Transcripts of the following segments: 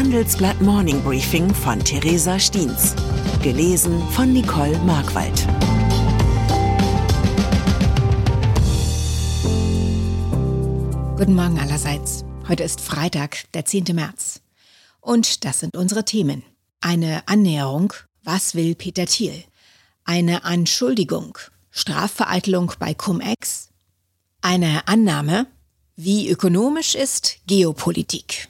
Handelsblatt Morning Briefing von Theresa Stiens. Gelesen von Nicole Markwald. Guten Morgen allerseits. Heute ist Freitag, der 10. März. Und das sind unsere Themen. Eine Annäherung. Was will Peter Thiel? Eine Anschuldigung. Strafvereitelung bei Cum-Ex. Eine Annahme. Wie ökonomisch ist Geopolitik?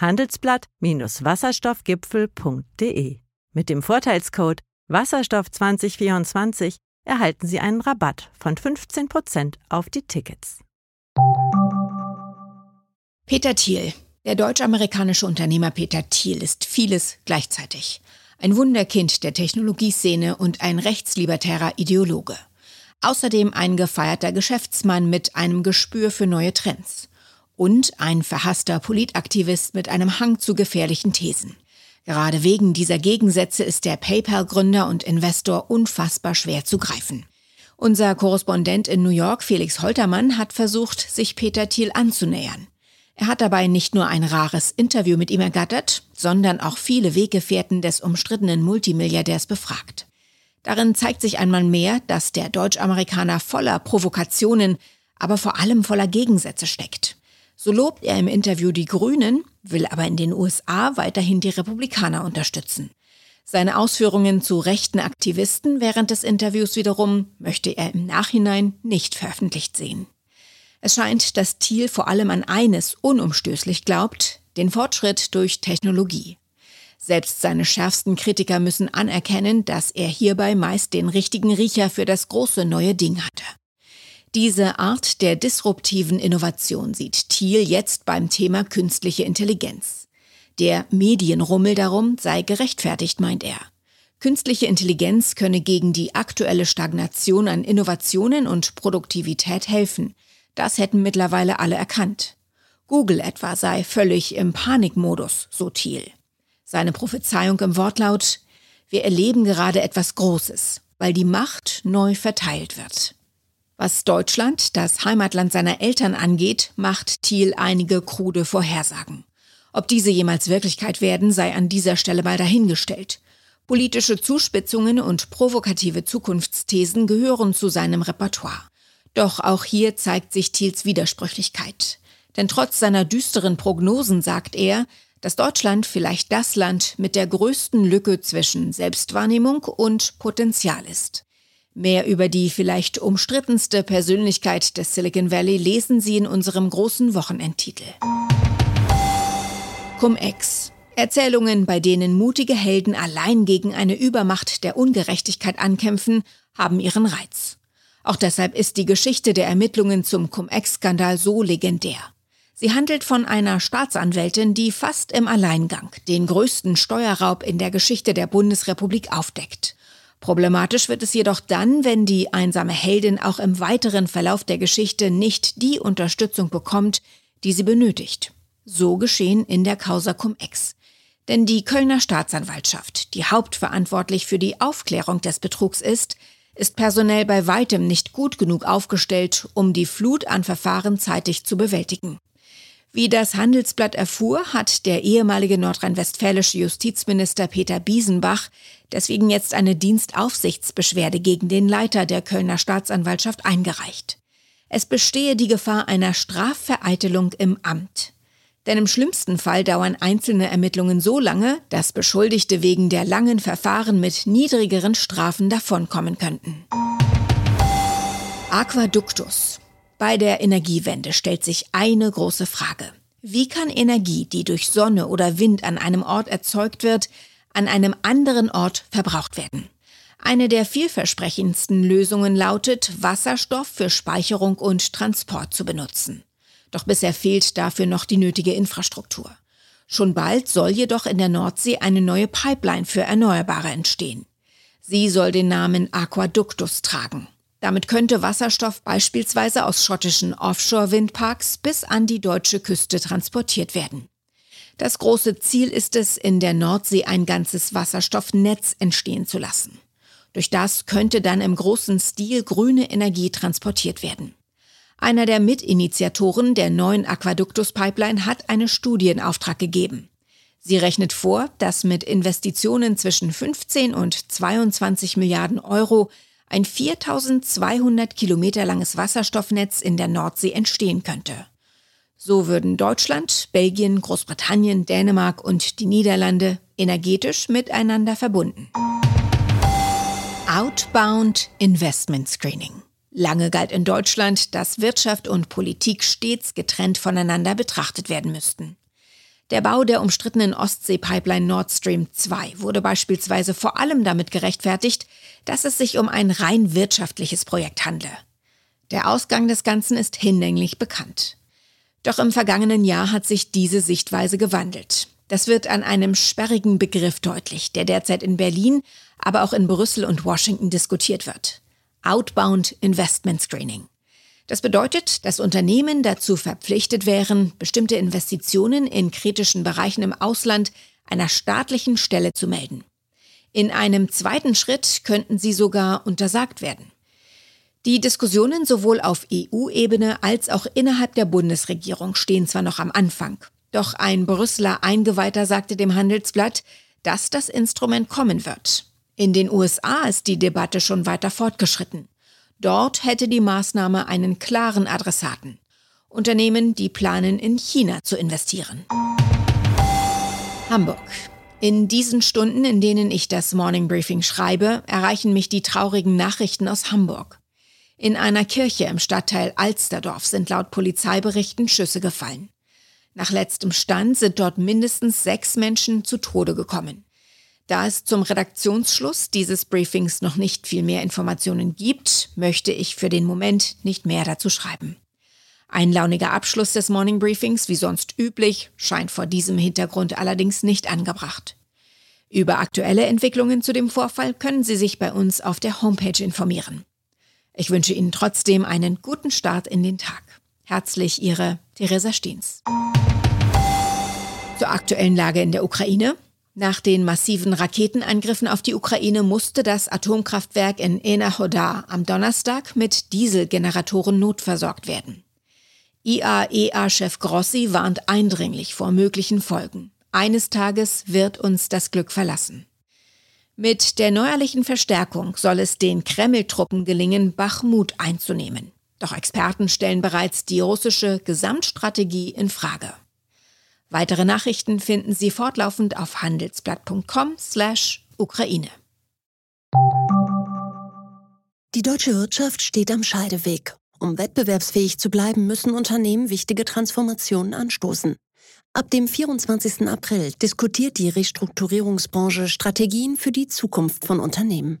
handelsblatt-wasserstoffgipfel.de. Mit dem Vorteilscode Wasserstoff 2024 erhalten Sie einen Rabatt von 15% auf die Tickets. Peter Thiel. Der deutsch-amerikanische Unternehmer Peter Thiel ist vieles gleichzeitig. Ein Wunderkind der Technologieszene und ein rechtslibertärer Ideologe. Außerdem ein gefeierter Geschäftsmann mit einem Gespür für neue Trends. Und ein verhasster Politaktivist mit einem Hang zu gefährlichen Thesen. Gerade wegen dieser Gegensätze ist der PayPal-Gründer und Investor unfassbar schwer zu greifen. Unser Korrespondent in New York, Felix Holtermann, hat versucht, sich Peter Thiel anzunähern. Er hat dabei nicht nur ein rares Interview mit ihm ergattert, sondern auch viele Weggefährten des umstrittenen Multimilliardärs befragt. Darin zeigt sich einmal mehr, dass der Deutsch-Amerikaner voller Provokationen, aber vor allem voller Gegensätze steckt. So lobt er im Interview die Grünen, will aber in den USA weiterhin die Republikaner unterstützen. Seine Ausführungen zu rechten Aktivisten während des Interviews wiederum möchte er im Nachhinein nicht veröffentlicht sehen. Es scheint, dass Thiel vor allem an eines unumstößlich glaubt, den Fortschritt durch Technologie. Selbst seine schärfsten Kritiker müssen anerkennen, dass er hierbei meist den richtigen Riecher für das große neue Ding hatte. Diese Art der disruptiven Innovation sieht Thiel jetzt beim Thema künstliche Intelligenz. Der Medienrummel darum sei gerechtfertigt, meint er. Künstliche Intelligenz könne gegen die aktuelle Stagnation an Innovationen und Produktivität helfen. Das hätten mittlerweile alle erkannt. Google etwa sei völlig im Panikmodus, so Thiel. Seine Prophezeiung im Wortlaut, wir erleben gerade etwas Großes, weil die Macht neu verteilt wird. Was Deutschland, das Heimatland seiner Eltern angeht, macht Thiel einige krude Vorhersagen. Ob diese jemals Wirklichkeit werden, sei an dieser Stelle mal dahingestellt. Politische Zuspitzungen und provokative Zukunftsthesen gehören zu seinem Repertoire. Doch auch hier zeigt sich Thiels Widersprüchlichkeit. Denn trotz seiner düsteren Prognosen sagt er, dass Deutschland vielleicht das Land mit der größten Lücke zwischen Selbstwahrnehmung und Potenzial ist. Mehr über die vielleicht umstrittenste Persönlichkeit des Silicon Valley lesen Sie in unserem großen Wochenendtitel. Cum-Ex. Erzählungen, bei denen mutige Helden allein gegen eine Übermacht der Ungerechtigkeit ankämpfen, haben ihren Reiz. Auch deshalb ist die Geschichte der Ermittlungen zum Cum-Ex-Skandal so legendär. Sie handelt von einer Staatsanwältin, die fast im Alleingang den größten Steuerraub in der Geschichte der Bundesrepublik aufdeckt. Problematisch wird es jedoch dann, wenn die einsame Heldin auch im weiteren Verlauf der Geschichte nicht die Unterstützung bekommt, die sie benötigt. So geschehen in der Causa Cum-Ex. Denn die Kölner Staatsanwaltschaft, die hauptverantwortlich für die Aufklärung des Betrugs ist, ist personell bei weitem nicht gut genug aufgestellt, um die Flut an Verfahren zeitig zu bewältigen. Wie das Handelsblatt erfuhr, hat der ehemalige nordrhein-westfälische Justizminister Peter Biesenbach deswegen jetzt eine Dienstaufsichtsbeschwerde gegen den Leiter der Kölner Staatsanwaltschaft eingereicht. Es bestehe die Gefahr einer Strafvereitelung im Amt. Denn im schlimmsten Fall dauern einzelne Ermittlungen so lange, dass Beschuldigte wegen der langen Verfahren mit niedrigeren Strafen davonkommen könnten. Aquaductus. Bei der Energiewende stellt sich eine große Frage. Wie kann Energie, die durch Sonne oder Wind an einem Ort erzeugt wird, an einem anderen Ort verbraucht werden? Eine der vielversprechendsten Lösungen lautet, Wasserstoff für Speicherung und Transport zu benutzen. Doch bisher fehlt dafür noch die nötige Infrastruktur. Schon bald soll jedoch in der Nordsee eine neue Pipeline für Erneuerbare entstehen. Sie soll den Namen Aquaductus tragen. Damit könnte Wasserstoff beispielsweise aus schottischen Offshore-Windparks bis an die deutsche Küste transportiert werden. Das große Ziel ist es, in der Nordsee ein ganzes Wasserstoffnetz entstehen zu lassen. Durch das könnte dann im großen Stil grüne Energie transportiert werden. Einer der Mitinitiatoren der neuen Aquaductus-Pipeline hat eine Studie in Auftrag gegeben. Sie rechnet vor, dass mit Investitionen zwischen 15 und 22 Milliarden Euro ein 4200 Kilometer langes Wasserstoffnetz in der Nordsee entstehen könnte. So würden Deutschland, Belgien, Großbritannien, Dänemark und die Niederlande energetisch miteinander verbunden. Outbound Investment Screening. Lange galt in Deutschland, dass Wirtschaft und Politik stets getrennt voneinander betrachtet werden müssten. Der Bau der umstrittenen Ostsee-Pipeline Nord Stream 2 wurde beispielsweise vor allem damit gerechtfertigt, dass es sich um ein rein wirtschaftliches Projekt handle. Der Ausgang des Ganzen ist hinlänglich bekannt. Doch im vergangenen Jahr hat sich diese Sichtweise gewandelt. Das wird an einem sperrigen Begriff deutlich, der derzeit in Berlin, aber auch in Brüssel und Washington diskutiert wird. Outbound Investment Screening. Das bedeutet, dass Unternehmen dazu verpflichtet wären, bestimmte Investitionen in kritischen Bereichen im Ausland einer staatlichen Stelle zu melden. In einem zweiten Schritt könnten sie sogar untersagt werden. Die Diskussionen sowohl auf EU-Ebene als auch innerhalb der Bundesregierung stehen zwar noch am Anfang, doch ein Brüsseler Eingeweihter sagte dem Handelsblatt, dass das Instrument kommen wird. In den USA ist die Debatte schon weiter fortgeschritten. Dort hätte die Maßnahme einen klaren Adressaten. Unternehmen, die planen, in China zu investieren. Hamburg. In diesen Stunden, in denen ich das Morning Briefing schreibe, erreichen mich die traurigen Nachrichten aus Hamburg. In einer Kirche im Stadtteil Alsterdorf sind laut Polizeiberichten Schüsse gefallen. Nach letztem Stand sind dort mindestens sechs Menschen zu Tode gekommen. Da es zum Redaktionsschluss dieses Briefings noch nicht viel mehr Informationen gibt, möchte ich für den Moment nicht mehr dazu schreiben. Ein launiger Abschluss des Morning Briefings, wie sonst üblich, scheint vor diesem Hintergrund allerdings nicht angebracht. Über aktuelle Entwicklungen zu dem Vorfall können Sie sich bei uns auf der Homepage informieren. Ich wünsche Ihnen trotzdem einen guten Start in den Tag. Herzlich Ihre Theresa Steens. Zur aktuellen Lage in der Ukraine. Nach den massiven Raketenangriffen auf die Ukraine musste das Atomkraftwerk in Enahodar am Donnerstag mit Dieselgeneratoren notversorgt werden. IAEA-Chef Grossi warnt eindringlich vor möglichen Folgen. Eines Tages wird uns das Glück verlassen. Mit der neuerlichen Verstärkung soll es den Kreml-Truppen gelingen, Bachmut einzunehmen. Doch Experten stellen bereits die russische Gesamtstrategie in Frage. Weitere Nachrichten finden Sie fortlaufend auf handelsblatt.com/Ukraine. Die deutsche Wirtschaft steht am Scheideweg. Um wettbewerbsfähig zu bleiben, müssen Unternehmen wichtige Transformationen anstoßen. Ab dem 24. April diskutiert die Restrukturierungsbranche Strategien für die Zukunft von Unternehmen.